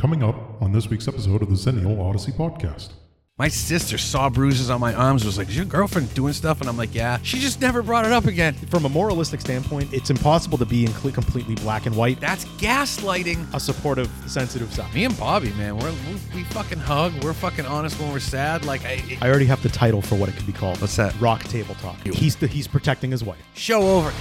Coming up on this week's episode of the Xennial Odyssey podcast. My sister saw bruises on my arms. Was like, "Is your girlfriend doing stuff?" And I'm like, "Yeah." She just never brought it up again. From a moralistic standpoint, it's impossible to be in cle- completely black and white. That's gaslighting. A supportive, sensitive side. Me and Bobby, man, we're, we we fucking hug. We're fucking honest when we're sad. Like, I, it- I already have the title for what it could be called. What's that? Rock table talk. He's the, he's protecting his wife. show over.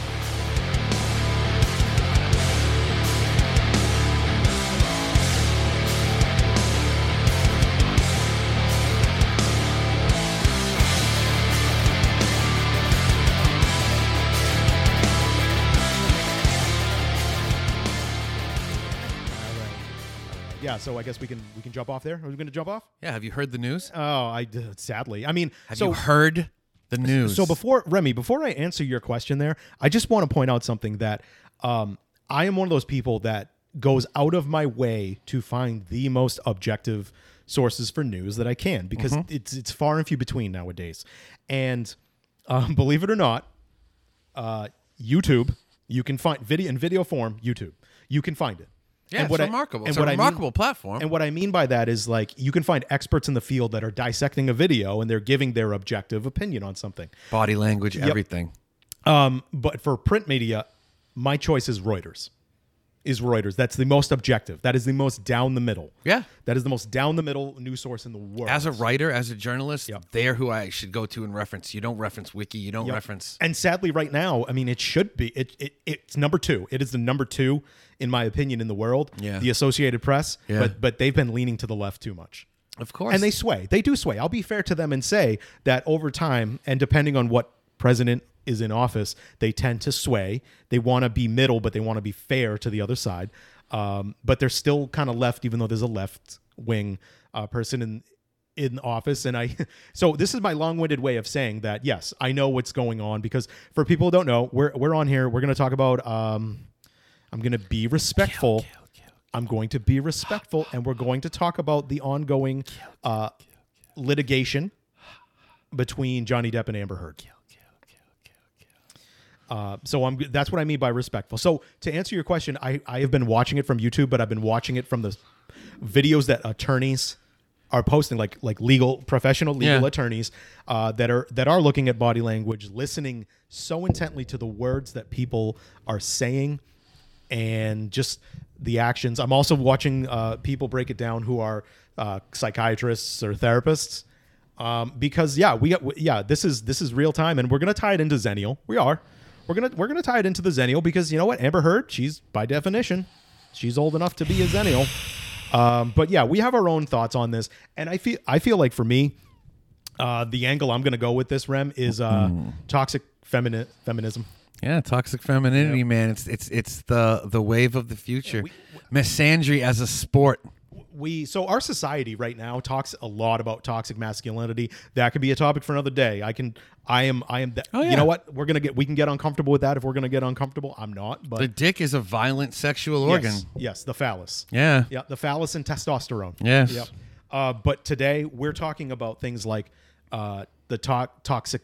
So I guess we can we can jump off there. Are we going to jump off? Yeah. Have you heard the news? Oh, I d- sadly. I mean, Have so you heard the news? So before Remy, before I answer your question there, I just want to point out something that um, I am one of those people that goes out of my way to find the most objective sources for news that I can because it's it's far and few between nowadays. And um, believe it or not, uh, YouTube, you can find video in video form. YouTube, you can find it. Yeah, what it's I- remarkable. and It's a what I mean- remarkable platform. And what I mean by that is like you can find experts in the field that are dissecting a video and they're giving their objective opinion on something. Body language, everything. Um, but for print media, my choice is Reuters. Is Reuters. That's the most objective. That is the most down the middle. Yeah. That is the most down the middle news source in the world. As a writer, as a journalist, Yep. they're who I should go to and reference. You don't reference Wiki. You don't Yep. reference. And sadly, right now, I mean, it should be. It, it it's number two. It is the number two, in my opinion, in the world. Yeah. The Associated Press. Yeah. But but they've been leaning to the left too much. Of course. And they sway. They do sway. I'll be fair to them and say that over time, and depending on what president is in office, they tend to sway. They want to be middle, but they want to be fair to the other side. Um, but they're still kind of left, even though there's a left wing uh, person in in office. And I, so this is my long-winded way of saying that yes, I know what's going on because for people who don't know, we're we're on here. We're going to talk about. Um, I'm going to be respectful. I'm going to be respectful, and we're going to talk about the ongoing uh, litigation between Johnny Depp and Amber Heard. Uh, so I'm that's what I mean by respectful. So to answer your question, I, I have been watching it from YouTube, but I've been watching it from the videos that attorneys are posting, like like legal professional legal Yeah. attorneys uh, that are that are looking at body language, listening so intently to the words that people are saying, and just the actions. I'm also watching uh, people break it down who are uh, psychiatrists or therapists. Um, because yeah, we got yeah, this is this is real time, and we're gonna tie it into Xennial. We are. We're gonna we're gonna tie it into the Xennial because you know what, Amber Heard, she's by definition, she's old enough to be a Xennial. Um, but yeah, we have our own thoughts on this, and I feel I feel like for me, uh, the angle I'm gonna go with this Rem is uh, toxic femini- feminism. Yeah, toxic femininity, man. It's it's it's the the wave of the future. Misandry as a sport. We so our society right now talks a lot about toxic masculinity that could be a topic for another day i can i am i am that Oh, you know what we're gonna get we can get uncomfortable with that if we're gonna get uncomfortable i'm not but The dick is a violent sexual organ. yes, yes the phallus Yeah. yeah the phallus and testosterone Yes. Yep. Uh, but today we're talking about things like uh, the to- toxic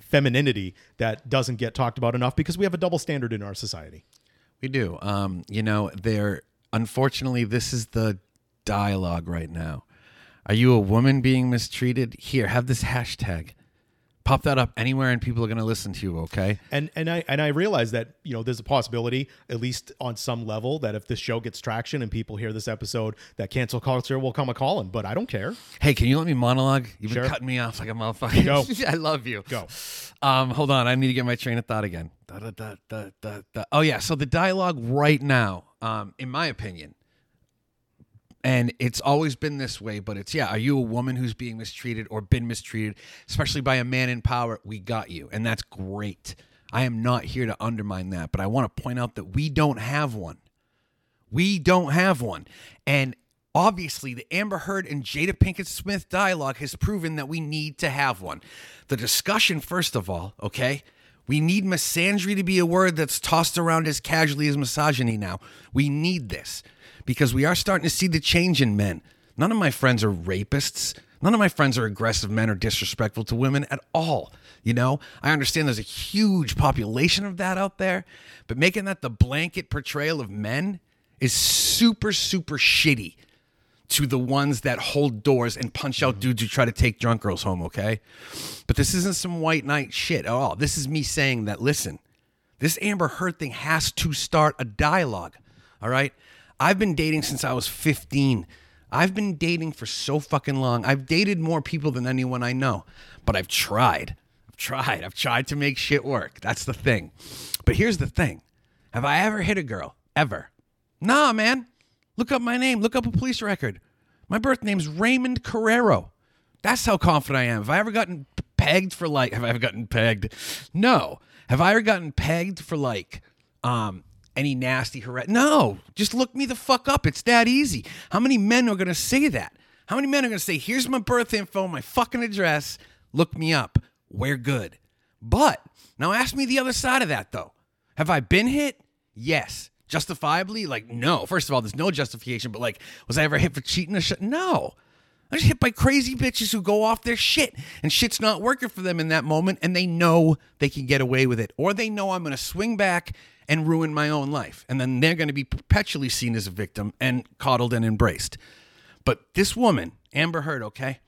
femininity that doesn't get talked about enough because we have a double standard in our society We do. Um, you know, there unfortunately this is the dialogue right now. Are you a woman being mistreated? Here, have this hashtag. Pop that up anywhere and people are gonna listen to you, okay? And and I and I realize that you know there's a possibility, at least on some level, that if this show gets traction and people hear this episode, that cancel culture will come a calling. But I don't care. Hey, can you let me monologue? You've been Sure. cutting me off like a motherfucker. Go. I love you. Go. Um, hold on, I need to get my train of thought again. Da, da, da, da, da, da. Oh yeah, so the dialogue right now, um, in my opinion, and it's always been this way, but it's yeah, are you a woman who's being mistreated or been mistreated, especially by a man in power? We got you, and that's great. I am not here to undermine that, but I want to point out that we don't have one. We don't have one. And obviously, the Amber Heard and Jada Pinkett Smith dialogue has proven that we need to have one. The discussion, first of all, okay? We need misandry to be a word that's tossed around as casually as misogyny now. We need this because we are starting to see the change in men. None of my friends are rapists. None of my friends are aggressive men or disrespectful to women at all. You know, I understand there's a huge population of that out there, but making that the blanket portrayal of men is super, super shitty. to the ones that hold doors and punch out mm-hmm. dudes who try to take drunk girls home, okay? But this isn't some white knight shit at all. This is me saying that, listen, this Amber Heard thing has to start a dialogue, all right? I've been dating since I was 15. I've been dating for so fucking long. I've dated more people than anyone I know, but I've tried. I've tried. I've tried to make shit work. That's the thing. But here's the thing Have I ever hit a girl? Ever? Nah, man. Look up my name. Look up a police record. My birth name's Raymond Carrero. That's how confident I am. Have I ever gotten pegged for like? Have I ever gotten pegged? No. Have I ever gotten pegged for like um any nasty harass? No. Just look me the fuck up. It's that easy. How many men are gonna say that? How many men are gonna say, "Here's my birth info, my fucking address. Look me up. We're good." But now ask me the other side of that though. Have I been hit? Yes. Justifiably? Like, no. First of all, there's no justification, but like, was I ever hit for cheating or shit? No. I was hit by crazy bitches who go off their shit and shit's not working for them in that moment and they know they can get away with it. Or they know I'm going to swing back and ruin my own life. And then they're going to be perpetually seen as a victim and coddled and embraced. But this woman, Amber Heard, okay?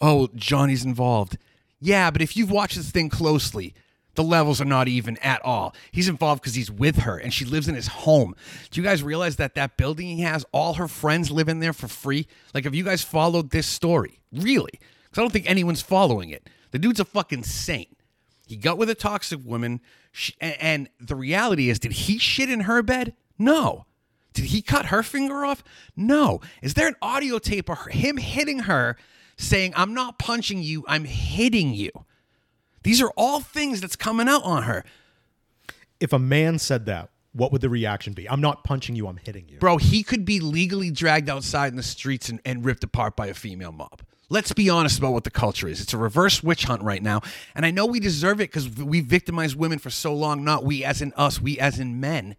Oh, Johnny's involved. Yeah, but if you've watched this thing closely, the levels are not even at all. He's involved because he's with her and she lives in his home. Do you guys realize that that building he has, all her friends live in there for free? Like, have you guys followed this story? Really? Because I don't think anyone's following it. The dude's a fucking saint. He got with a toxic woman. She, and, and the reality is, did he shit in her bed? No. Did he cut her finger off? No. Is there an audio tape of him hitting her saying, I'm not punching you, I'm hitting you? These are all things that's coming out on her. If a man said that, what would the reaction be? I'm not punching you, I'm hitting you. Bro, he could be legally dragged outside in the streets and, and ripped apart by a female mob. Let's be honest about what the culture is. It's a reverse witch hunt right now. And I know we deserve it because we victimized women for so long, not we as in us, we as in men.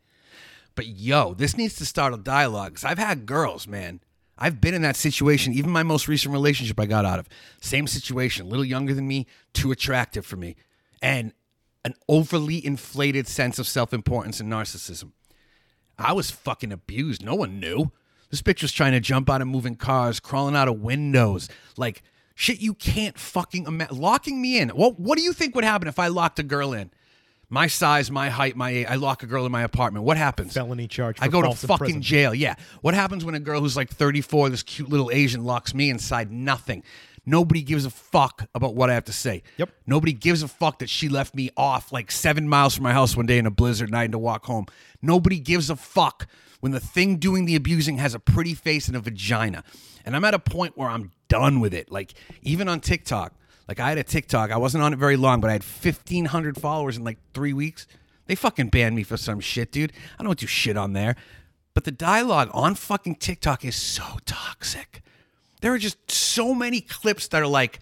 But yo, this needs to start a dialogue. Because I've had girls, man. I've been in that situation. Even my most recent relationship I got out of. Same situation, a little younger than me, too attractive for me. And an overly inflated sense of self importance and narcissism. I was fucking abused. No one knew. This bitch was trying to jump out of moving cars, crawling out of windows, like shit you can't fucking imagine. Locking me in. What What do you think would happen if I locked a girl in? My size, my height, my age. I lock a girl in my apartment. What happens? Felony charge. I go to fucking imprisonment. jail. Yeah. What happens when a girl who's like 34, this cute little Asian, locks me inside? Nothing. Nobody gives a fuck about what I have to say. Yep. Nobody gives a fuck that she left me off like seven miles from my house one day in a blizzard and I had to walk home. Nobody gives a fuck when the thing doing the abusing has a pretty face and a vagina. And I'm at a point where I'm done with it. Like, even on TikTok, like I had a TikTok, I wasn't on it very long, but I had 1,500 followers in like three weeks. They fucking banned me for some shit, dude. I don't do shit on there. But the dialogue on fucking TikTok is so toxic. There are just so many clips that are like,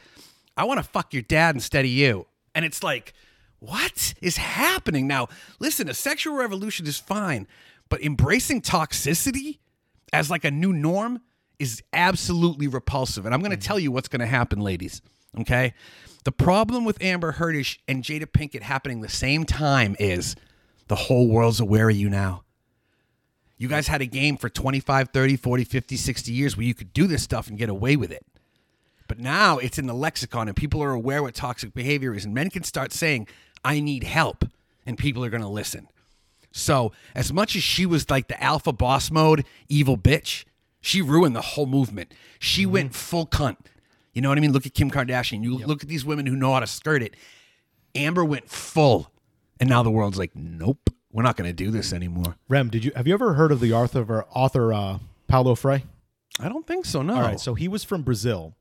I want to fuck your dad instead of you. And it's like, what is happening? Now, listen, a sexual revolution is fine, but embracing toxicity as like a new norm is absolutely repulsive. And I'm going to mm-hmm. tell you what's going to happen, ladies. Okay. The problem with Amber Heardish and Jada Pinkett happening the same time is the whole world's aware of you now. You guys had a game for 25, 30, 40, 50, 60 years where you could do this stuff and get away with it. But now it's in the lexicon and people are aware what toxic behavior is. And men can start saying, I need help. And people are going to listen. So, as much as she was like the alpha boss mode, evil bitch, she ruined the whole movement. She mm-hmm. went full cunt. You know what I mean? Look at Kim Kardashian. You look at these women who know how to skirt it. Amber went full. And now the world's like, nope, we're not going to do this anymore. Rem, did you have you ever heard of the author author uh, Paulo Freire? I don't think so, no. All right, so he was from Brazil.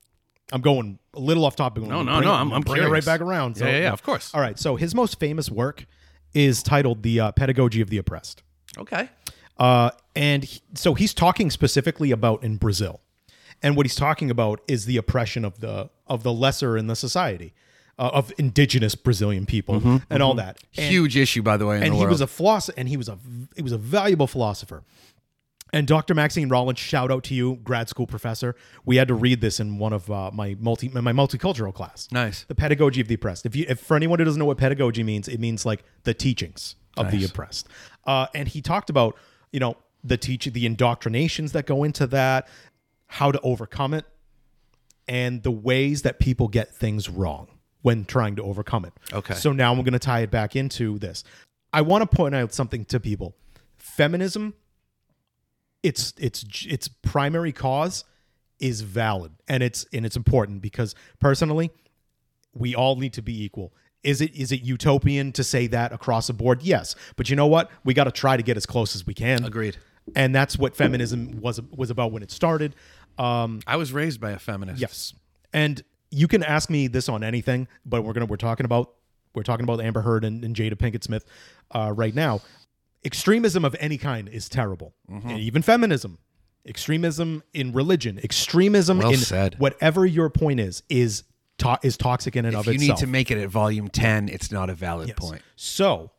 I'm going a little off topic. No, no, no, I'm- I'm bringing it right back around. So, Yeah, yeah, yeah, of course. All right, so his most famous work is titled "The uh, Pedagogy of the Oppressed," okay. uh, and he- so he's talking specifically about in Brazil, and what he's talking about is the oppression of the of the lesser in the society, uh, of indigenous Brazilian people and all that. And- Huge issue, by the way. In and the he world. was a philosopher and he was a he was a valuable philosopher and dr maxine rollins shout out to you grad school professor we had to read this in one of uh, my multi my multicultural class Nice. the pedagogy of the oppressed if you if for anyone who doesn't know what pedagogy means it means like the teachings of the oppressed uh, and he talked about you know the teach the indoctrinations that go into that how to overcome it and the ways that people get things wrong when trying to overcome it. Okay. So now I'm going to tie it back into this. I want to point out something to people. Feminism its its its primary cause is valid and it's and it's important because personally we all need to be equal. Is it is it utopian to say that across the board? Yes. But you know what? We got to try to get as close as we can. Agreed. And that's what feminism was was about when it started. Um, I was raised by a feminist. Yes. And you can ask me this on anything, but we're gonna we're talking about we're talking about Amber Heard and, and Jada Pinkett Smith uh, right now. Extremism of any kind is terrible, Mm-hmm. and even feminism, extremism in religion, extremism Well in said. whatever your point is is to- is toxic in and If of itself. you need to make it at volume 10, it's not a valid point. So,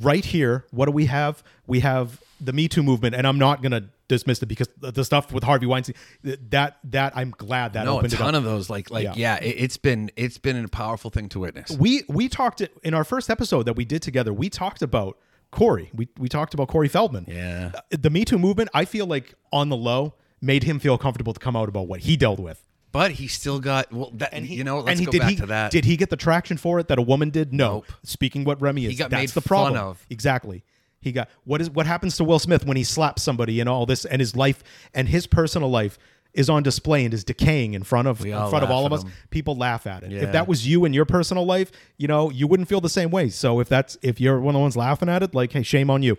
right here, what do we have? We have the Me Too movement, and I'm not gonna dismiss it because the stuff with Harvey Weinstein. That that I'm glad that No, a opened up. ton of those. Like, like, Yeah. yeah, it, it's been it's been a powerful thing to witness. we we talked in our first episode that we did together. We talked about Corey. We we talked about Corey Feldman. Yeah. Uh, The Me Too movement, I feel like on the low made him feel comfortable to come out about what he dealt with. But he still got well. That, and he, you know, let's and he, go did back he, to that. Did he get the traction for it that a woman did? No. Nope. Speaking what Remy is, got that's made the problem. fun of. Exactly. He got what is what happens to Will Smith when he slaps somebody and all this, and his life and his personal life is on display and is decaying in front of in all front of all of us. him. People laugh at it. Yeah. If that was you in your personal life, you know, you wouldn't feel the same way. So if that's if you're one of the ones laughing at it, like, hey, shame on you.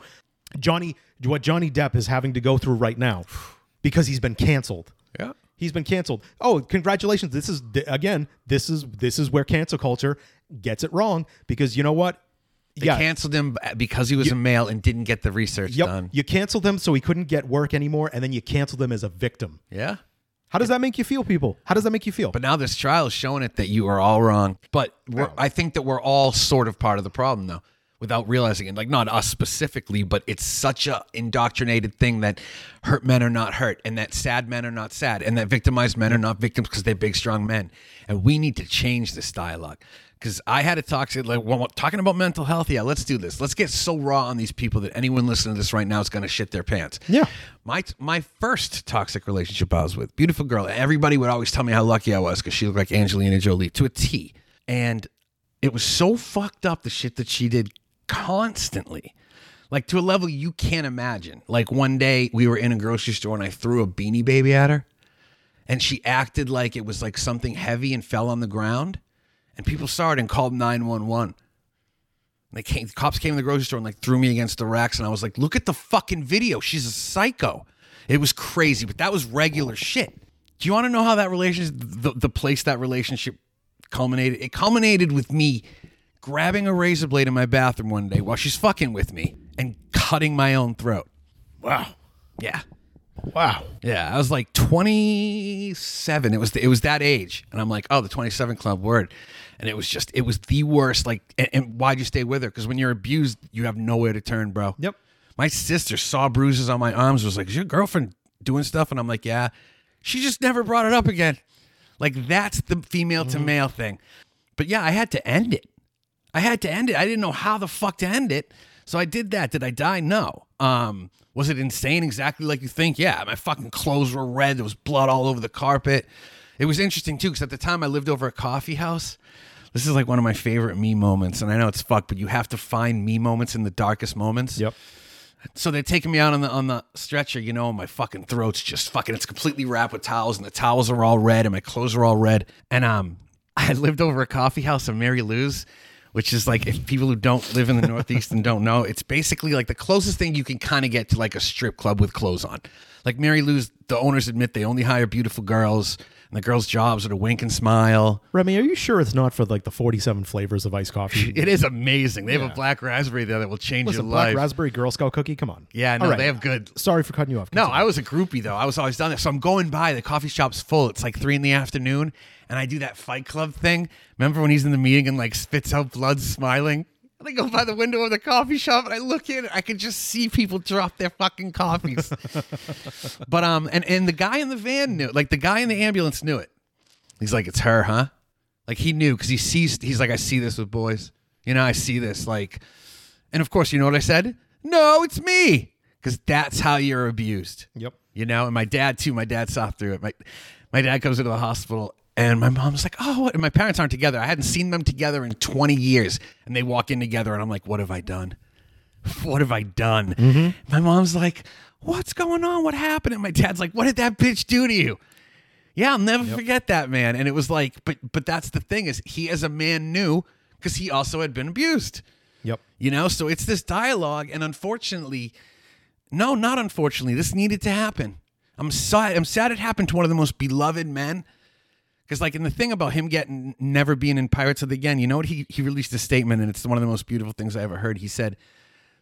Johnny, what Johnny Depp is having to go through right now because he's been canceled. yeah. He's been canceled. Oh, congratulations. This is again, this is this is where cancel culture gets it wrong because you know what? They yeah. canceled him because he was a male and didn't get the research Yep. done. You canceled him so he couldn't get work anymore and then you canceled him as a victim. Yeah. How does that make you feel, people? How does that make you feel? But now this trial is showing it that you are all wrong. But we're, I think that we're all sort of part of the problem, though, without realizing it. Like not us specifically, but it's such a indoctrinated thing that hurt men are not hurt, and that sad men are not sad, and that victimized men are not victims because they're big, strong men. And we need to change this dialogue. Because I had a toxic, like, well, talking about mental health. Yeah, let's do this. Let's get so raw on these people that anyone listening to this right now is going to shit their pants. Yeah. My my first toxic relationship I was with, beautiful girl. Everybody would always tell me how lucky I was because she looked like Angelina Jolie to a T. And it was so fucked up the shit that she did constantly. Like to a level you can't imagine. Like one day we were in a grocery store and I threw a beanie baby at her and she acted like it was like something heavy and fell on the ground. And people saw it and called 911. They came, the cops came to the grocery store and like threw me against the racks, and I was like, "Look at the fucking video. She's a psycho." It was crazy, but that was regular shit. Do you want to know how that relationship, the, the place that relationship culminated? It culminated with me grabbing a razor blade in my bathroom one day while she's fucking with me and cutting my own throat. wow. Yeah, Wow. yeah. I was like 27. It was it was that age, and I'm like, oh, the 27 club word. And it was just, it was the worst. Like, and, and why'd you stay with her? Because when you're abused, you have nowhere to turn, bro. Yep. My sister saw bruises on my arms. Was like, is your girlfriend doing stuff? And I'm like, yeah. She just never brought it up again. Like that's the female to male thing. But yeah, I had to end it. I had to end it. I didn't know how the fuck to end it. So I did that. Did I die? No. Um, was it insane exactly like you think? Yeah. My fucking clothes were red. There was blood all over the carpet. It was interesting too, because at the time I lived over a coffee house. This is like one of my favorite me moments. And I know it's fucked, but you have to find me moments in the darkest moments. Yep. So they're taking me out on the on the stretcher, you know, and my fucking throat's just fucking it's completely wrapped with towels and the towels are all red and my clothes are all red. And um I lived over a coffee house in Mary Lou's, which is like if people who don't live in the Northeast and don't know, it's basically like the closest thing you can kind of get to like a strip club with clothes on. Like Mary Lou's, the owners admit they only hire beautiful girls, and the girls' jobs are to wink and smile. Remy, are you sure it's not for like the 47 flavors of iced coffee? It is amazing. They have a black raspberry there that will change Listen, your black life. raspberry Girl Scout cookie. Come on. yeah, no, All right. they have good Sorry for cutting you off. No, Continue. I was a groupie though. I was always down there. So I'm going by. The coffee shop's full. It's like three in the afternoon, and I do that Fight Club thing. Remember when he's in the meeting and like spits out blood, smiling? And I go by the window of the coffee shop and I look in. and I can just see people drop their fucking coffees. but um, and and the guy in the van knew. Like the guy in the ambulance knew it. He's like, "It's her, huh?" Like he knew because he sees. He's like, "I see this with boys. You know, I see this." Like, and of course, you know what I said? No, it's me. Because that's how you're abused. Yep. You know, and my dad too. My dad saw through it. My my dad comes into the hospital and my mom's like, "Oh," what? and my parents aren't together. I hadn't seen them together in 20 years, and they walk in together, and I'm like, "What have I done? What have I done?" Mm-hmm. My mom's like, "What's going on? What happened?" And my dad's like, "What did that bitch do to you?" Yeah, I'll never forget that man. And it was like, but but that's the thing is he as a man knew because he also had been abused. Yep. You know, so it's this dialogue, and unfortunately, no, not unfortunately, this needed to happen. I'm sad. I'm sad it happened to one of the most beloved men. Because, like, in the thing about him getting never being in Pirates of the Again, you know what? He he released a statement, and it's one of the most beautiful things I ever heard. He said,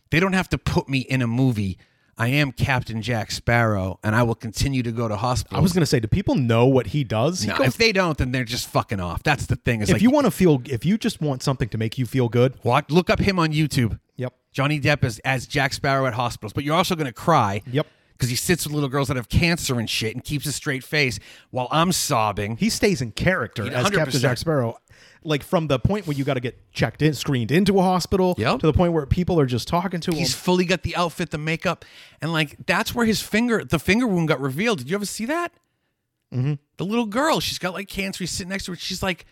"They don't have to put me in a movie. I am Captain Jack Sparrow, and I will continue to go to hospitals." I was gonna say, do people know what he does? He goes- if they don't, then they're just fucking off. That's the thing. Is if like, you want to feel, if you just want something to make you feel good, watch, look up him on YouTube. yep, Johnny Depp as, as Jack Sparrow at hospitals, but you're also going to cry. Yep. Because he sits with little girls that have cancer and shit and keeps a straight face while I'm sobbing. he stays in character He- as 100%. Captain Jack Sparrow. Like from the point where you got to get checked in, screened into a hospital, Yep. to the point where people are just talking to him. He's him. fully got the outfit, the makeup, and like that's where his finger, the finger wound got revealed. Did you ever see that? Mm-hmm. The little girl, she's got like cancer. He's sitting next to her. She's like,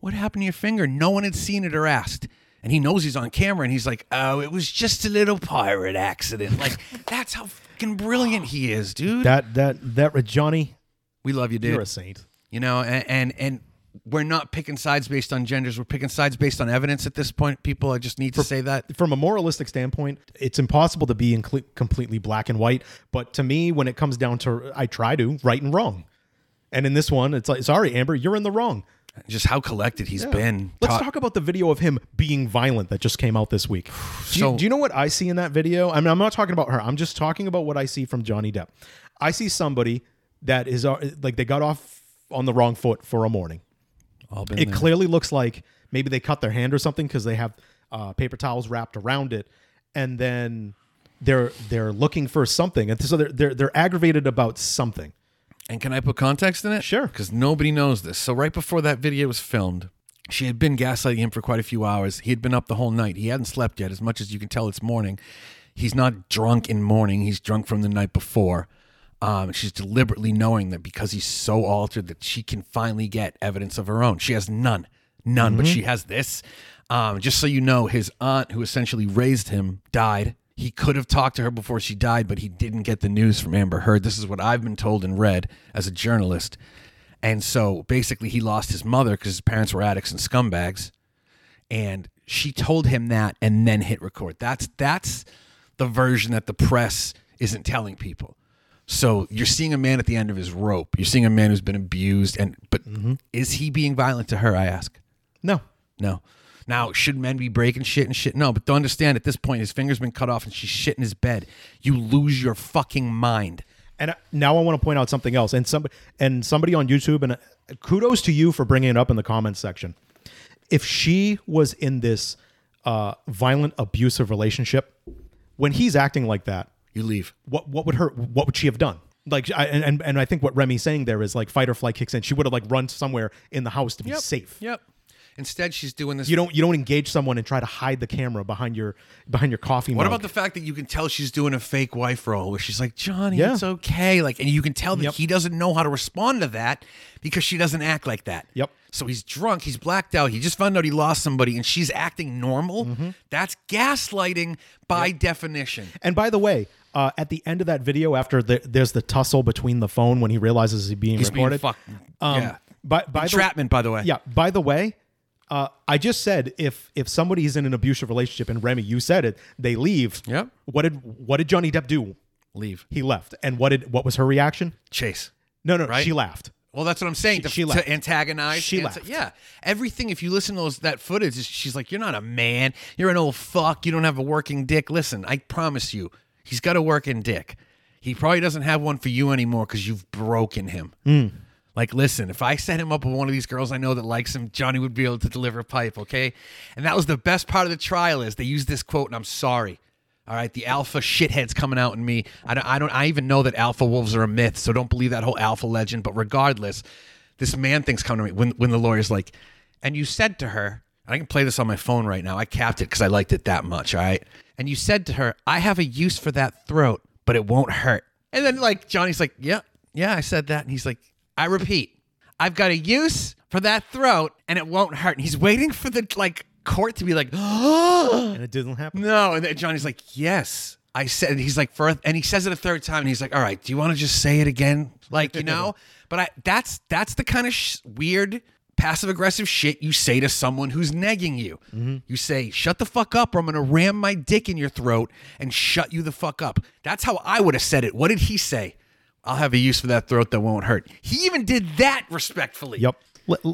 "What happened to your finger?" No one had seen it or asked. And he knows he's on camera, and he's like, "Oh, it was just a little pirate accident." Like that's how fucking brilliant he is, dude. That that that Johnny, we love you, dude. you're a saint. you know and, and and we're not picking sides based on genders we're picking sides based on evidence at this point people i just need to say that From a moralistic standpoint, it's impossible to be in cle- completely black and white. But to me, when it comes down to, I try to right and wrong. And in this one, it's like, sorry, Amber, you're in the wrong. Just how collected he's been Let's Ta- talk about the video of him being violent that just came out this week. Do you, So- do you know what I see in that video? I mean, I'm not talking about her. I'm just talking about what I see from Johnny Depp. I see somebody that is uh, like they got off on the wrong foot for a morning. All been It there. clearly looks like maybe they cut their hand or something because they have uh, paper towels wrapped around it, and then they're they're looking for something, and so they're they're, they're aggravated about something. And can i put context in it? Sure. because nobody knows this. So right before that video was filmed she had been gaslighting him for quite a few hours. He had been up the whole night. He hadn't slept yet. As much as you can tell it's morning. He's not drunk in morning. He's drunk from the night before. Um, she's deliberately knowing that because he's so altered that she can finally get evidence of her own. She has none, none, but she has this. Um, just so you know, his aunt, who essentially raised him, died. He could have talked to her before she died, but he didn't get the news from Amber Heard. This is what I've been told and read as a journalist. And so basically, he lost his mother because his parents were addicts and scumbags. And she told him that and then hit record. That's that's the version that the press isn't telling people. So you're seeing a man at the end of his rope. You're seeing a man who's been abused and but mm-hmm. is he being violent to her i ask? No, no now should men be breaking shit and shit no but to understand at this point his finger's been cut off and she's shit in his bed you lose your fucking mind And now I want to point out something else. And somebody and somebody on YouTube, and uh, kudos to you for bringing it up in the comments section. If she was in this uh, violent, abusive relationship, when he's acting like that, you leave what what would her what would she have done? Like, I, and and- I think what Remy's saying there is like fight or flight kicks in. She would have like run somewhere in the house to be safe. yep instead she's doing this You don't you don't engage someone and try to hide the camera behind your behind your coffee. What mug. about the fact that you can tell she's doing a fake wife role where she's like, Johnny, Yeah. it's okay. Like, and you can tell that Yep. he doesn't know how to respond to that because she doesn't act like that. Yep. So he's drunk, he's blacked out, he just found out he lost somebody and she's acting normal. Mm-hmm. That's gaslighting by definition. And by the way, uh, at the end of that video, after the, there's the tussle between the phone when he realizes he's being He's being recorded. fucked. um, yeah. By, by the, Entrapment, by the way. yeah. By the way, uh, I just said if if somebody is in an abusive relationship and Remy, you said it, they leave. Yeah. What did what did Johnny Depp do? Leave. He left. And what did what was her reaction? Chase. No, no, Right? she laughed. Well, that's what I'm saying. to, she to antagonize. She anta- left. Yeah. Everything. If you listen to those that footage, is- she's like, "You're not a man. You're an old fuck. You don't have a working dick." Listen, I promise you, he's got a working dick. He probably doesn't have one for you anymore because you've broken him. Hmm. Like, listen, if I set him up with one of these girls I know that likes him, Johnny would be able to deliver a pipe, okay? And that was the best part of the trial is they used this quote, and I'm sorry. All right, the alpha shithead's coming out in me. I don't, I don't, I even know that alpha wolves are a myth, so don't believe that whole alpha legend. But regardless, this man thing's coming to me when, when the lawyer's like, and you said to her, and I can play this on my phone right now. I capped it because I liked it that much. All right, and you said to her, I have a use for that throat, but it won't hurt. And then like Johnny's like, yeah, yeah, I said that. And he's like, I repeat, I've got a use for that throat and it won't hurt. And he's waiting for the like court to be like, oh and it didn't happen. no. And then Johnny's like, yes. I said, and he's like, for, a- and he says it a third time, and he's like, all right, do you want to just say it again? Like, you know? but I, that's, that's the kind of sh- weird passive aggressive shit you say to someone who's negging you. Mm-hmm. You say, shut the fuck up, or I'm going to ram my dick in your throat and shut you the fuck up. That's how I would have said it. What did he say? I'll have a use for that throat that won't hurt. He even did that respectfully. Yep.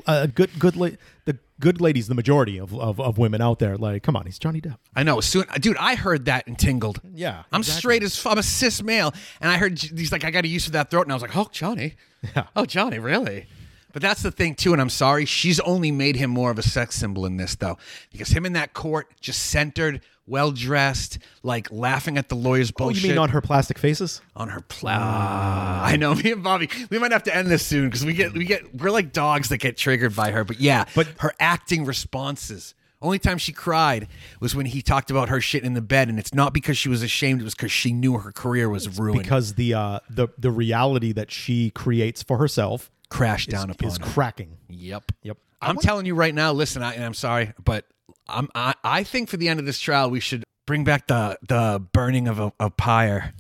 Uh, good, good, la- the good ladies, the majority of, of, of women out there, like, come on, he's Johnny Depp. I know. Soon, dude, I heard that and tingled. Yeah, I'm exactly. straight as I'm a cis male, and I heard he's like, I got a use for that throat, and I was like, oh, Johnny, Yeah. oh, Johnny, really? But that's the thing too, and I'm sorry, she's only made him more of a sex symbol in this though, because him in that court, just centered, well dressed, like laughing at the lawyer's Oh, bullshit you mean on her plastic faces? on her plow. I know me and Bobby. We might have to end this soon because we get we get we're like dogs that get triggered by her. But yeah, But- her acting responses. Only time she cried was when he talked about her shit in the bed, and it's not because she was ashamed. It was because she knew her career was ruined. Because the uh, the the reality that she creates for herself crashed down upon is her. cracking. Yep. Yep. I'm telling you right now. Listen, I, and I'm sorry, but I'm I, I think for the end of this trial, we should bring back the the burning of a, a pyre.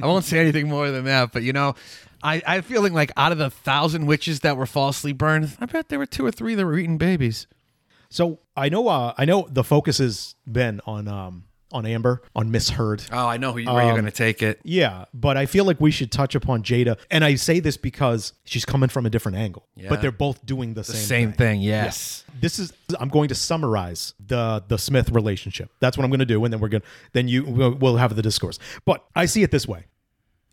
I won't say anything more than that, but you know, I I'm feeling like out of the thousand witches that were falsely burned, I bet there were two or three that were eating babies. So I know uh, I know the focus has been on um, on Amber on Miss Heard. Oh, I know who, where you're going to take it. Yeah, but I feel like we should touch upon Jada, and I say this because she's coming from a different angle. Yeah. But they're both doing the, The same same thing. thing, yes. This is I'm going to summarize the the Smith relationship. That's what I'm going to do, and then we're going to then you we'll, we'll have the discourse. But I see it this way: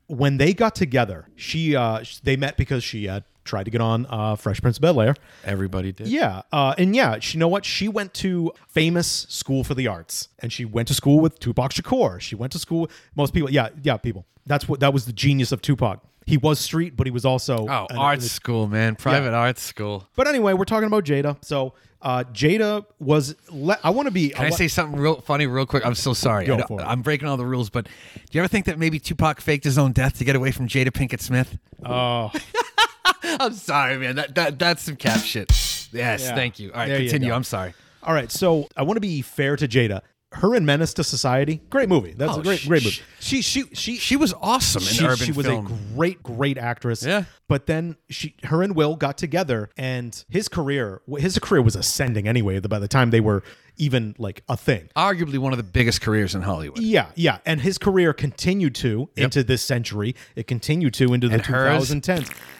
when they got together, she uh they met because she had tried to get on uh, Fresh Prince of Bel Air. Everybody did. Yeah, uh, and yeah, she, you know what? She went to famous school for the arts, and she went to school with Tupac Shakur. She went to school. Most people, yeah, yeah, people. That's what that was the genius of Tupac. He was street, but he was also Oh, an- art school, man. Private art school. But anyway, we're talking about Jada. So uh, Jada was. Le- I want to be. Can I say something real funny, real quick? I'm so sorry. Go for it. I'm breaking all the rules, but do you ever think that maybe Tupac faked his own death to get away from Jada Pinkett Smith? Oh, I'm sorry, man. That that that's some cap shit. Yes, Yeah. thank you. All right, There continue. I'm sorry. all right. So I want to be fair to Jada. Her and Menace to Society, great movie. That's Oh, a great, great movie. She, she, she, She was awesome in she, urban she was film. a great, great actress. Yeah. But then she, her and Will got together, and his career, his career was ascending anyway. By the time they were even like a thing. Arguably one of the biggest careers in Hollywood. Yeah, yeah, and his career continued to into this century. It continued to into the And hers?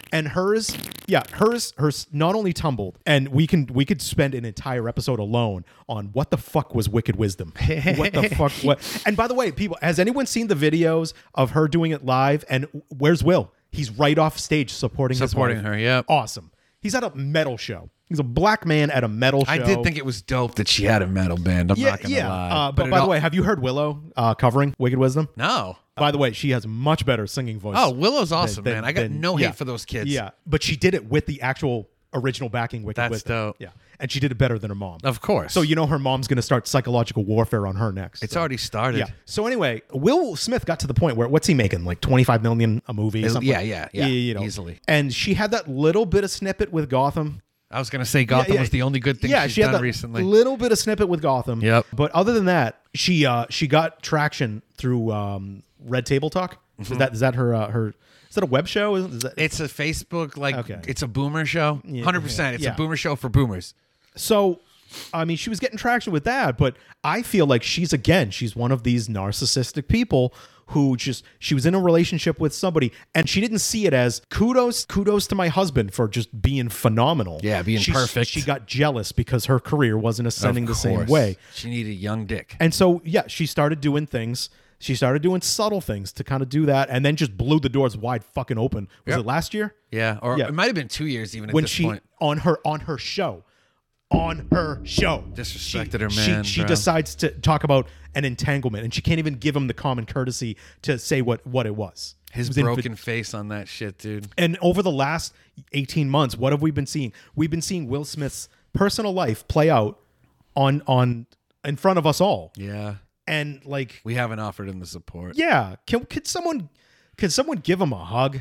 2010s. And hers, yeah, hers, hers not only tumbled, and we can we could spend an entire episode alone on what the fuck was Wicked Wisdom. what the fuck? What? And by the way, people, has anyone seen the videos of her doing it live? And where's Will? He's right off stage supporting Supporting her, yep. awesome. He's at a metal show. He's a black man at a metal show. I did think it was dope that she had a metal band. I'm yeah, not gonna yeah. lie. Uh, but it by the all- way, have you heard Willow uh, covering Wicked Wisdom? no. By the way, she has much better singing voice. Oh, Willow's awesome, than- man. I got than- no yeah. hate for those kids. Yeah, but she did it with the actual original backing Wicked That's Wisdom. dope. Yeah, and she did it better than her mom. Of course. So you know her mom's going to start psychological warfare on her next. it's So, already started. yeah. So anyway, Will Smith got to the point where what's he making? Like twenty five million a movie? Something yeah, yeah, yeah, you know. easily. And she had that little bit of snippet with Gotham. I was gonna say Gotham yeah. was the only good thing yeah, she's she had done that recently. little bit of snippet with Gotham. Yep. But other than that, she uh she got traction through um Red Table Talk. Mm-hmm. Is that is that her uh, her is that a web show? Is, that It's a Facebook like Okay. it's a boomer show. Hundred percent. It's yeah. a boomer show for boomers. so? I mean, she was getting traction with that, but I feel like she's again, she's one of these narcissistic people who just she was in a relationship with somebody and she didn't see it as kudos kudos to my husband for just being phenomenal. Yeah, being She's- perfect. She got jealous because her career wasn't ascending the same course. way. She needed a young dick. And so, yeah, she started doing things. She started doing subtle things to kind of do that, and then just blew the doors wide fucking open. Was Yep. it last year Yeah, or Yeah. it might have been two years even at when she point. on her on her show, on her show Disrespected she, her she- man, She, bro. decides to talk about an entanglement, and she can't even give him the common courtesy to say what what it was. His was broken face on that shit, dude. and over the last 18 months, what have we been seeing? We've been seeing Will Smith's personal life play out on on in front of us all. Yeah. And like We haven't offered him the support. Yeah. Can could someone can someone give him a hug?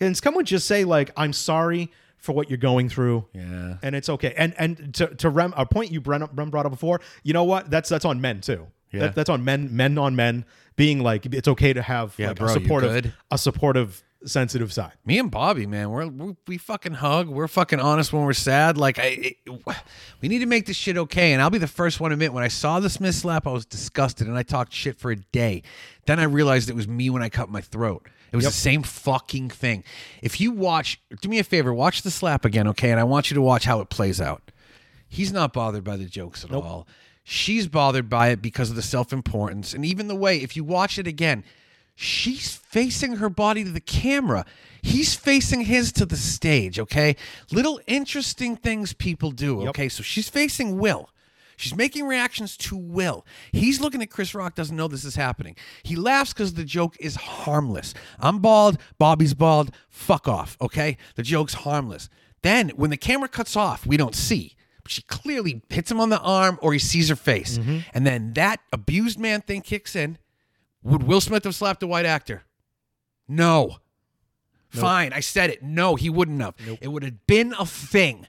Can someone just say like, "I'm sorry for what you're going through"? Yeah. and it's okay. And and to to Rem, a point you Rem brought up before, you know what? That's that's on men too. Yeah. That, that's on men, men on men being like it's okay to have Yeah, like bro, a supportive, a supportive, sensitive side. Me and Bobby, man, we're, we we fucking hug. We're fucking honest when we're sad. Like, I, it, we need to make this shit okay. And I'll be the first one to admit, when I saw the Smith slap, I was disgusted and I talked shit for a day. Then I realized it was me when I cut my throat. It was the same fucking thing. If you watch, do me a favor, watch the slap again, okay? And I want you to watch how it plays out. He's not bothered by the jokes at all. She's bothered by it because of the self importance. And even the way, if you watch it again, she's facing her body to the camera. He's facing his to the stage, okay? Little interesting things people do, okay? So she's facing Will. She's making reactions to Will. He's looking at Chris Rock, doesn't know this is happening. He laughs because the joke is harmless. I'm bald, Bobby's bald, fuck off, okay? The joke's harmless. Then when the camera cuts off, we don't see. She clearly hits him on the arm or he sees her face. Mm-hmm. And then that abused man thing kicks in. Would Will Smith have slapped a white actor? No. Fine, I said it. No, he wouldn't have. It would have been a thing.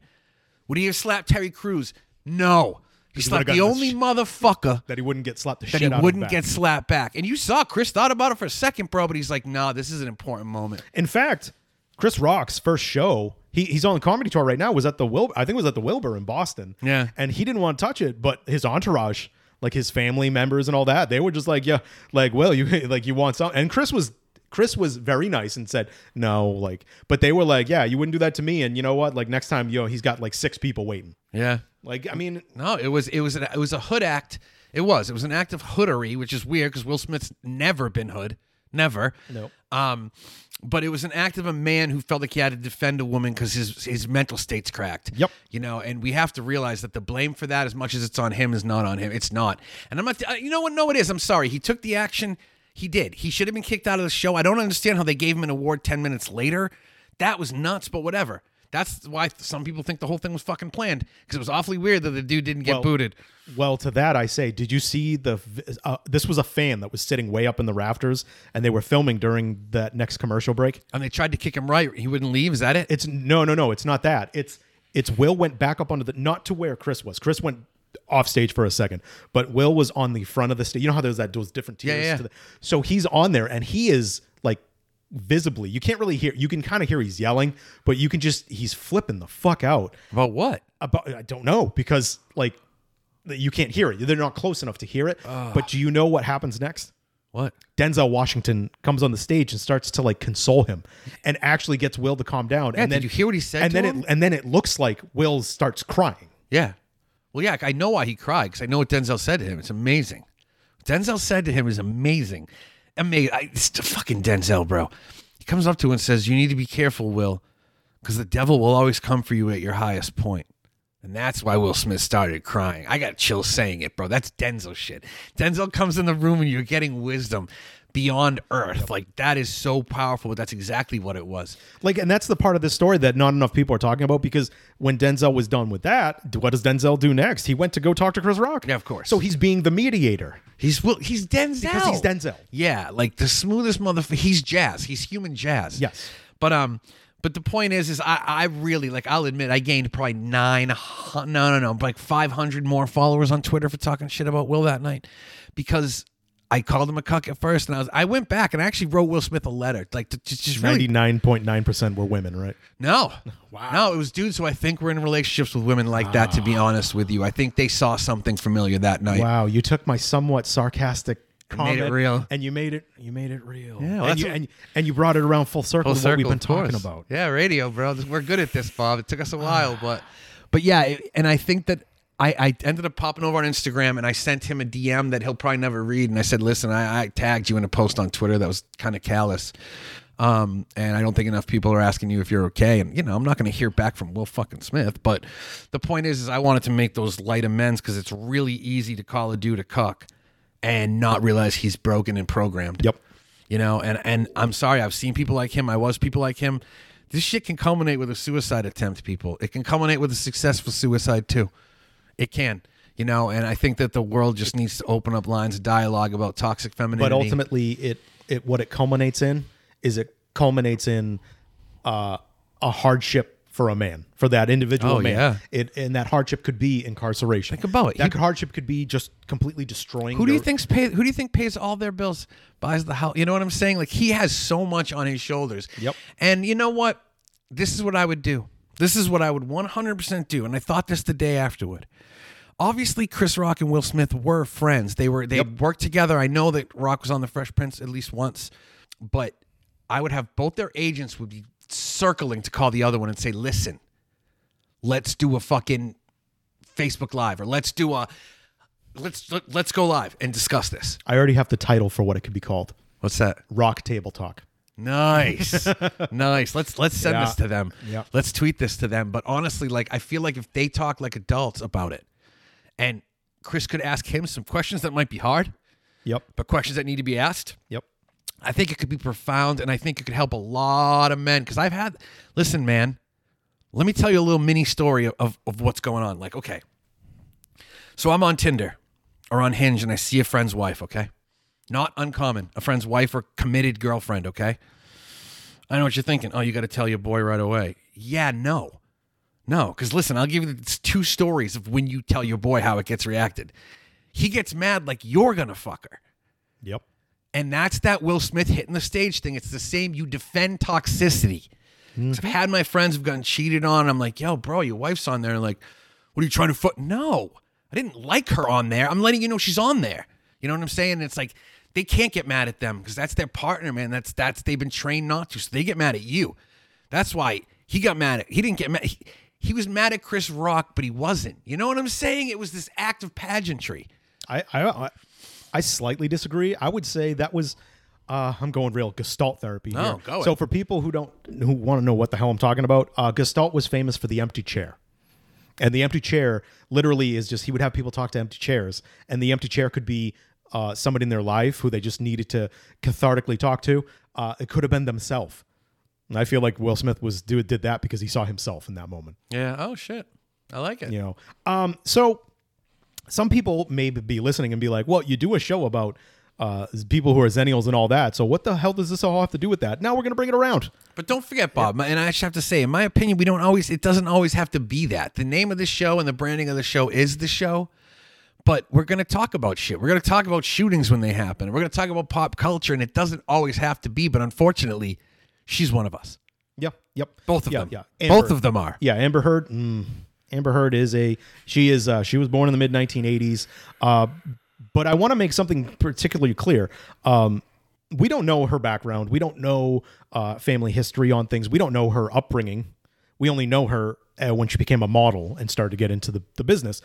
Would he have slapped Terry Crews? No. He slapped the only sh- motherfucker That he wouldn't get slapped the that shit he out of wouldn't get slapped back. And you saw Chris thought about it for a second, bro, but he's like, nah, this is an important moment. In fact, Chris Rock's first show, he, he's on the comedy tour right now, was at the Wil I think it was at the Wilbur in Boston. Yeah. And he didn't want to touch it, but his entourage, like his family members and all that, they were just like, Yeah, like, well, you like you want some. And Chris was Chris was very nice and said, No, like but they were like, Yeah, you wouldn't do that to me. And you know what? Like next time, you know, he's got like six people waiting. Yeah. Like, I mean, No, it was it was an, it was a hood act. It was. It was an act of hoodery, which is weird because Will Smith's never been hood, never. Nope. Um, but it was an act of a man who felt like he had to defend a woman because his his mental state's cracked. Yep. You know, and we have to realize that the blame for that, as much as it's on him, is not on him. It's not. And I'm not. uh, You know what? No, it is. I'm sorry. He took the action. He did. He should have been kicked out of the show. I don't understand how they gave him an award ten minutes later. That was nuts. But whatever. That's why some people think the whole thing was fucking planned because it was awfully weird that the dude didn't get Well, booted. Well, to that I say, did you see the? Uh, this was a fan that was sitting way up in the rafters, and they were filming during that next commercial break. And they tried to kick him right. He wouldn't leave. Is that it? It's no, no, no. It's not that. It's it's Will went back up onto the not to where Chris was. Chris went off stage for a second, but Will was on the front of the stage. You know how there's that those different tiers. Yeah, yeah. To the, so he's on there, and he is visibly. You can't really hear. You can kind of hear he's yelling, but you can just he's flipping the fuck out About what? about I don't know because like you can't hear it. They're not close enough to hear it. But do you know what happens next? What? Denzel Washington comes on the stage and starts to like console him, and actually gets Will to calm down. Yeah, and did then you hear what he said And to then him? it and then it looks like Will starts crying. Yeah. Well, yeah, I know why he cried because I know what Denzel said to him. It's amazing. Denzel said to him is amazing. Amazing. I, it's fucking Denzel, bro. He comes up to him and says, You need to be careful, Will, because the devil will always come for you at your highest point. And that's why Will Smith started crying. I got chills saying it, bro. That's Denzel shit. Denzel comes in the room and you're getting wisdom beyond earth. Like, that is so powerful, but that's exactly what it was. Like, and that's the part of the story that not enough people are talking about because when Denzel was done with that, what does Denzel do next? He went to go talk to Chris Rock. Yeah, of course. So he's being the mediator. He's Will. He's Denzel Because he's Denzel. Yeah, like the smoothest motherfucker. He's jazz. He's human jazz. Yes. But um, but the point is, is I I really like. I'll admit I gained probably nine. No, no, no, like five hundred more followers on Twitter for talking shit about Will that night, because. I called him a cuck at first, and I was I went back and I actually wrote Will Smith a letter, like to just, just really Ninety nine point nine percent were women, right? no. Wow. No, it was dudes who I think were in relationships with women like that, to be ah. honest with you. I think they saw something familiar that night. Wow, you took my somewhat sarcastic made it real. and you made it you made it real. Yeah, well, and, you, what- and, and you brought it around full circle Full to what we've been talking about. Yeah, radio, bro. We're good at this, Bob. It took us a while, ah. but but yeah, it- and I think that I, I ended up popping over on Instagram and I sent him a DM that he'll probably never read, and I said, "Listen, I, I tagged you in a post on Twitter that was kind of callous." Um, and I don't think enough people are asking you if you're okay. And you know, I'm not going to hear back from Will fucking Smith. But the point is, is I wanted to make those light amends because it's really easy to call a dude a cuck and not realize he's broken and programmed Yep. you know and and i'm sorry i've seen people like him i was people like him this shit can culminate with a suicide attempt people it can culminate with a successful suicide too it can you know and i think that the world just needs to open up lines of dialogue about toxic femininity But ultimately it it what it culminates in is it culminates in uh, a hardship for a man, for that individual Oh, man. yeah. It, and that hardship could be incarceration. Think about it. That He- hardship could be just completely destroying. Who do you your- think's pay? Who do you think pays all their bills, buys the house? You know what I'm saying? Like he has so much on his shoulders. Yep. And you know what? This is what I would do. This is what I would 100% do. And I thought this the day afterward. Obviously, Chris Rock and Will Smith were friends. They were they worked together. I know that Rock was on the Fresh Prince at least once, but I would have both their agents would be circling to call the other one and say, "Listen, let's do a fucking Facebook Live or let's do a let's let's go live and discuss this." I already have the title for what it could be called. What's that? Rock Table Talk. Nice, nice. Let's let's send Yeah. this to them. Yeah. Let's tweet this to them. But honestly, like I feel like if they talk like adults about it, and Chris could ask him some questions that might be hard, Yep. but questions that need to be asked. Yep. I think it could be profound, and I think it could help a lot of men. Because I've had, listen, man, let me tell you a little mini story of, of what's going on. Like, okay, so I'm on Tinder or on Hinge, and I see a friend's wife. Okay, not uncommon. A friend's wife or committed girlfriend. Okay, I know what you're thinking. Oh, you got to tell your boy right away. Yeah, no, no. Because listen, I'll give you two stories of when you tell your boy how it gets reacted. He gets mad like you're gonna fuck her. Yep. And that's that Will Smith hitting the stage thing. It's the same. You defend toxicity. Mm-hmm. 'Cause I've had my friends who've gotten cheated on. I'm like, yo, bro, your wife's on there. And like, what are you trying to foot? No, I didn't like her on there. I'm letting you know she's on there. You know what I'm saying? It's like they can't get mad at them because that's their partner, man. That's that's they've been trained not to. So they get mad at you. That's why he got mad at. He didn't get mad. He, he was mad at Chris Rock, but he wasn't. You know what I'm saying? It was this act of pageantry. I, I I slightly disagree. I would say that was uh, I'm going real Gestalt therapy here. Oh, go so for people who don't who want to know what the hell I'm talking about, uh, Gestalt was famous for the empty chair. And the empty chair literally is just he would have people talk to empty chairs, and the empty chair could be uh, somebody in their life who they just needed to cathartically talk to. Uh, it could have been themselves. And I feel like Will Smith was do did that because he saw himself in that moment. Yeah. Oh shit. I like it. You know, um, so some people may be listening and be like, "Well, you do a show about uh, people who are Xennials and all that. So what the hell does this all have to do with that?" Now we're going to bring it around. But don't forget, Bob, and I just have to say, in my opinion, we don't always, it doesn't always have to be that. The name of the show and the branding of the show is the show, but we're going to talk about shit. We're going to talk about shootings when they happen. We're going to talk about pop culture, and it doesn't always have to be, but unfortunately, she's one of us. Yep, yep. Both of yeah, them. Yeah, Both of them are. Yeah, Amber Heard. Mm, Amber Heard is a she is uh, she was born in the mid 1980s. Uh, but I want to make something particularly clear. Um, we don't know her background. We don't know uh, family history on things. We don't know her upbringing. We only know her uh, when she became a model and started to get into the, the business.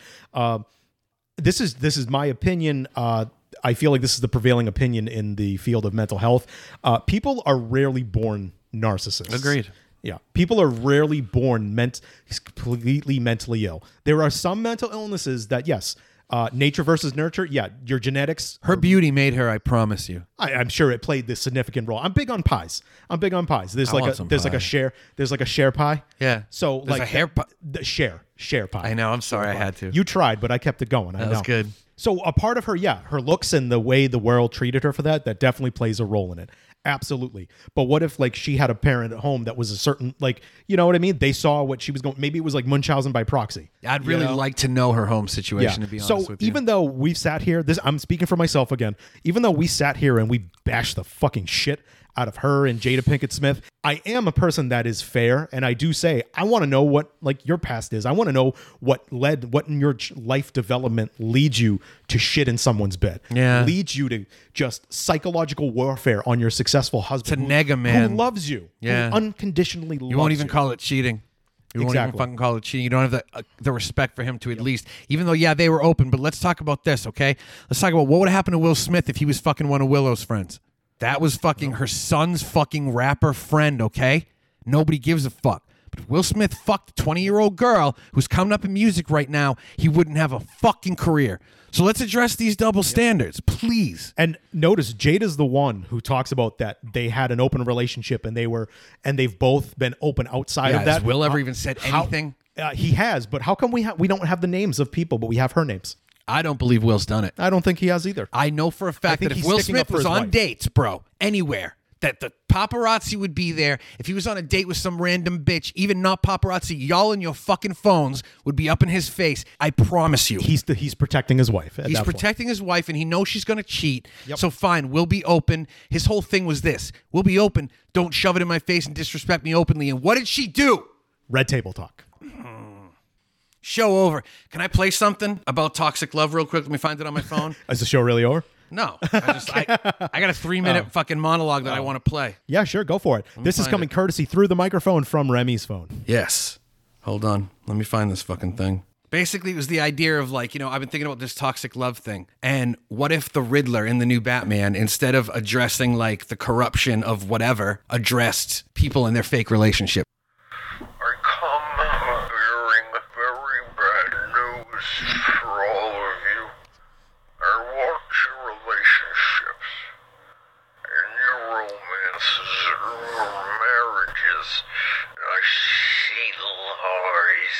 This is this is my opinion. Uh, I feel like this is the prevailing opinion in the field of mental health. Uh, people are rarely born narcissists. Agreed. Yeah, people are rarely born meant completely mentally ill. There are some mental illnesses that, yes, uh, nature versus nurture. Yeah, your genetics. Her beauty made her, I promise you. I, I'm sure it played this significant role. I'm big on pies. I'm big on pies. There's I like a there's like a share there's like a share pie. Yeah. So There's like a hair pie. The share share pie. I know. I'm sorry. I had to. You tried, but I kept it going. I That was good. So a part of her, yeah, her looks and the way the world treated her for that, that definitely plays a role in it. Absolutely. But what if like she had a parent at home that was a certain like, you know what I mean? They saw what she was going. Maybe it was like Munchausen by proxy. I'd you really know? like to know her home situation, to be honest so with you. even though we've sat here, this I'm speaking for myself again. Even though we sat here and we bashed the fucking shit out of her and Jada Pinkett Smith, I am a person that is fair, and I do say I want to know what like your past is. I want to know what led, what in your life development leads you to shit in someone's bed. Yeah. leads you to just psychological warfare on your successful husband. To who- neg man. who loves you, who Yeah. unconditionally. You won't even call it cheating. You won't even Exactly. fucking call it cheating. You don't have the uh, the respect for him to at least, even though yeah they were open. But let's talk about this, okay? Let's talk about what would happen to Will Smith if he was fucking one of Willow's friends. That was fucking her son's fucking rapper friend, okay? Nobody gives a fuck. But if Will Smith fucked a 20 year old girl who's coming up in music right now, he wouldn't have a fucking career. So let's address these double standards, please. And notice Jada's the one who talks about that they had an open relationship and they were and they've both been open outside Yeah, of that. has Will ever even said how- anything? Uh, he has, but how come we ha- we don't have the names of people, but we have her names? I don't believe Will's done it. I don't think he has either. I know for a fact that if Will Smith was on wife. dates, bro, anywhere, that the paparazzi would be there. If he was on a date with some random bitch, even not paparazzi, y'all in your fucking phones would be up in his face. I promise you. He's the, he's protecting his wife. He's that point. protecting his wife and he knows she's going to cheat. So fine, we'll be open. His whole thing was this we'll be open. Don't shove it in my face and disrespect me openly. And what did she do? Red table talk. Hmm. Show over. Can I play something about toxic love real quick? Let me find it on my phone. Is the show really over? No, I just I, I got a three minute oh. fucking monologue that I oh. want to play. Yeah, sure. Go for it. This is find coming courtesy through the microphone from Remy's phone. Yes. Hold on. Let me find this fucking thing. Basically, it was the idea of like, you know, I've been thinking about this toxic love thing. And what if the Riddler in the new Batman, instead of addressing like the corruption of whatever, addressed people in their fake relationship? I come bearing very bad news for all of you. I watch your relationships and your romances and your marriages, and I see lies.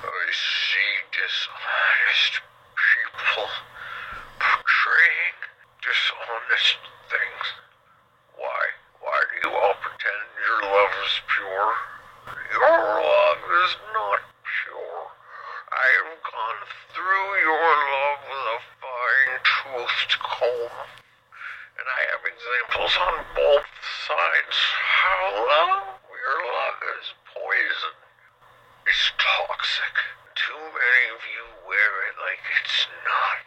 I see dishonest people portraying dishonest things. Why? Why do you all pretend your love is pure? Your love is not pure. I have gone through your love with a fine-toothed comb, and I have examples on both sides. How love, your love is poison. It's toxic. Too many of you wear it like it's not.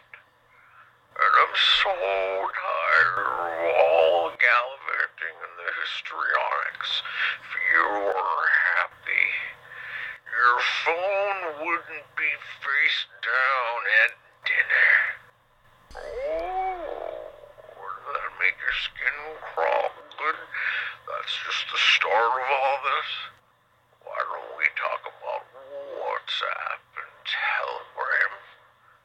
And I'm so tired of all gallivanting in the histrionics. If you were happy, your phone wouldn't be face down at dinner. Oh, would that make your skin crawl good? That's just the start of all this. Why don't we talk about WhatsApp and Telegram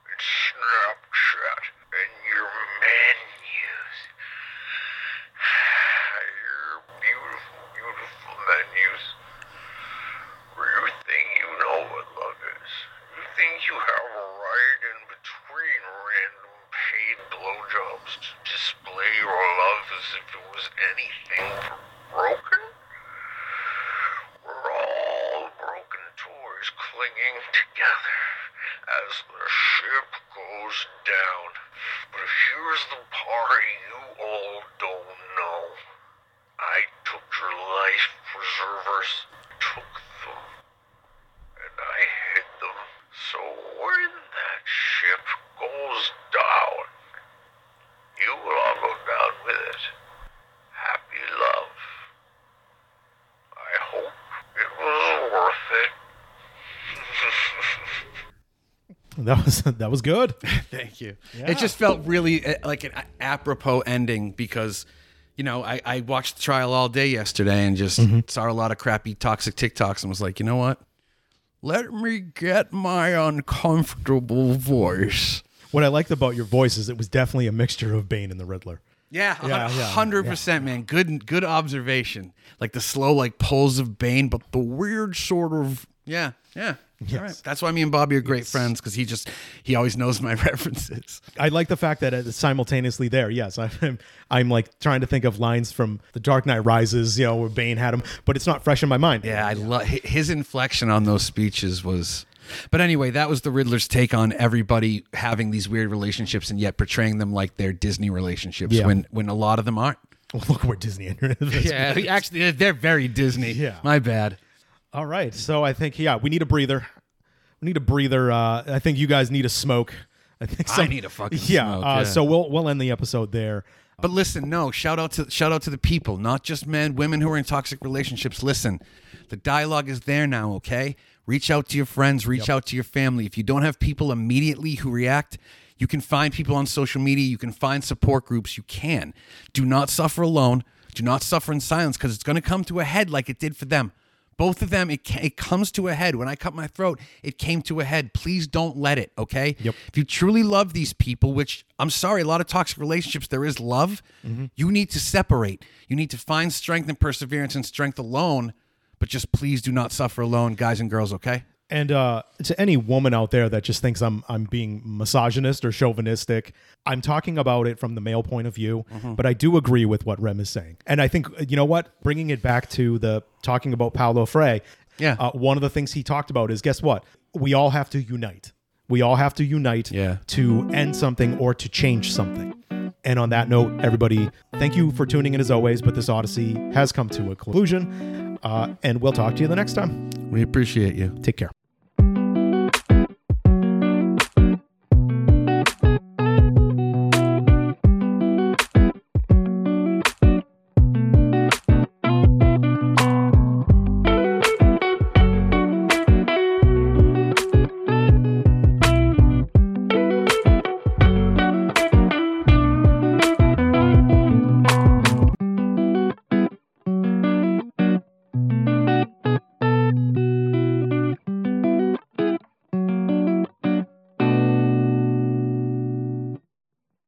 and Snapchat and your menus? Your beautiful, beautiful menus. You think you know what love is. You think you have a right in between random paid blowjobs to display your love as if it was anything broken? We're all broken toys clinging together as the ship goes down. But here's the part you all don't know. I took your life preservers, took them, and I hid them. So when that ship goes down, you will all go down with it. Happy love. I hope it was worth it. That was that was good. Thank you. It just felt really uh, like an apropos ending because, you know, I, I watched the trial all day yesterday and just saw a lot of crappy toxic TikToks and was like, you know what? Let me get my uncomfortable voice. What I liked about your voice is it was definitely a mixture of Bane and the Riddler. Yeah, Yeah, yeah, hundred percent, man. Good, good observation. Like the slow, like pulls of Bane, but the weird sort of yeah, yeah. All right. That's why me and Bobby are great friends because he just he always knows my references. I like the fact that it's simultaneously there. Yes, I'm, I'm like trying to think of lines from The Dark Knight Rises, you know, where Bane had him, but it's not fresh in my mind. Yeah, I love his inflection on those speeches was. But anyway, that was the Riddler's take on everybody having these weird relationships and yet portraying them like they're Disney relationships Yeah. when when a lot of them aren't. Well, look where Disney entered. Yeah, actually, they're very Disney. Yeah. my bad. All right. So I think yeah, we need a breather. We need a breather. Uh, I think you guys need a smoke. I think I need a fucking yeah. smoke, uh, yeah. So we'll we'll end the episode there. But listen, no, shout out to shout out to the people, not just men, women who are in toxic relationships. Listen, the dialogue is there now, okay? Reach out to your friends, reach out to your family. If you don't have people immediately who react, you can find people on social media, you can find support groups, you can. Do not suffer alone. Do not suffer in silence because it's going to come to a head like it did for them. Both of them, it, it comes to a head. When I cut my throat, it came to a head. Please don't let it, okay? Yep. If you truly love these people, which I'm sorry, a lot of toxic relationships, there is love, mm-hmm. you need to separate. You need to find strength and perseverance and strength alone, but just please do not suffer alone, guys and girls, okay? And uh, to any woman out there that just thinks I'm I'm being misogynist or chauvinistic, I'm talking about it from the male point of view. But I do agree with what Rem is saying, and I think you know what, bringing it back to the talking about Paulo Freire. Yeah. uh, one of the things he talked about is guess what? We all have to unite. We all have to unite Yeah. to end something or to change something. And on that note, everybody, thank you for tuning in as always. But this Odyssey has come to a conclusion, uh, and we'll talk to you the next time. We appreciate you. Take care.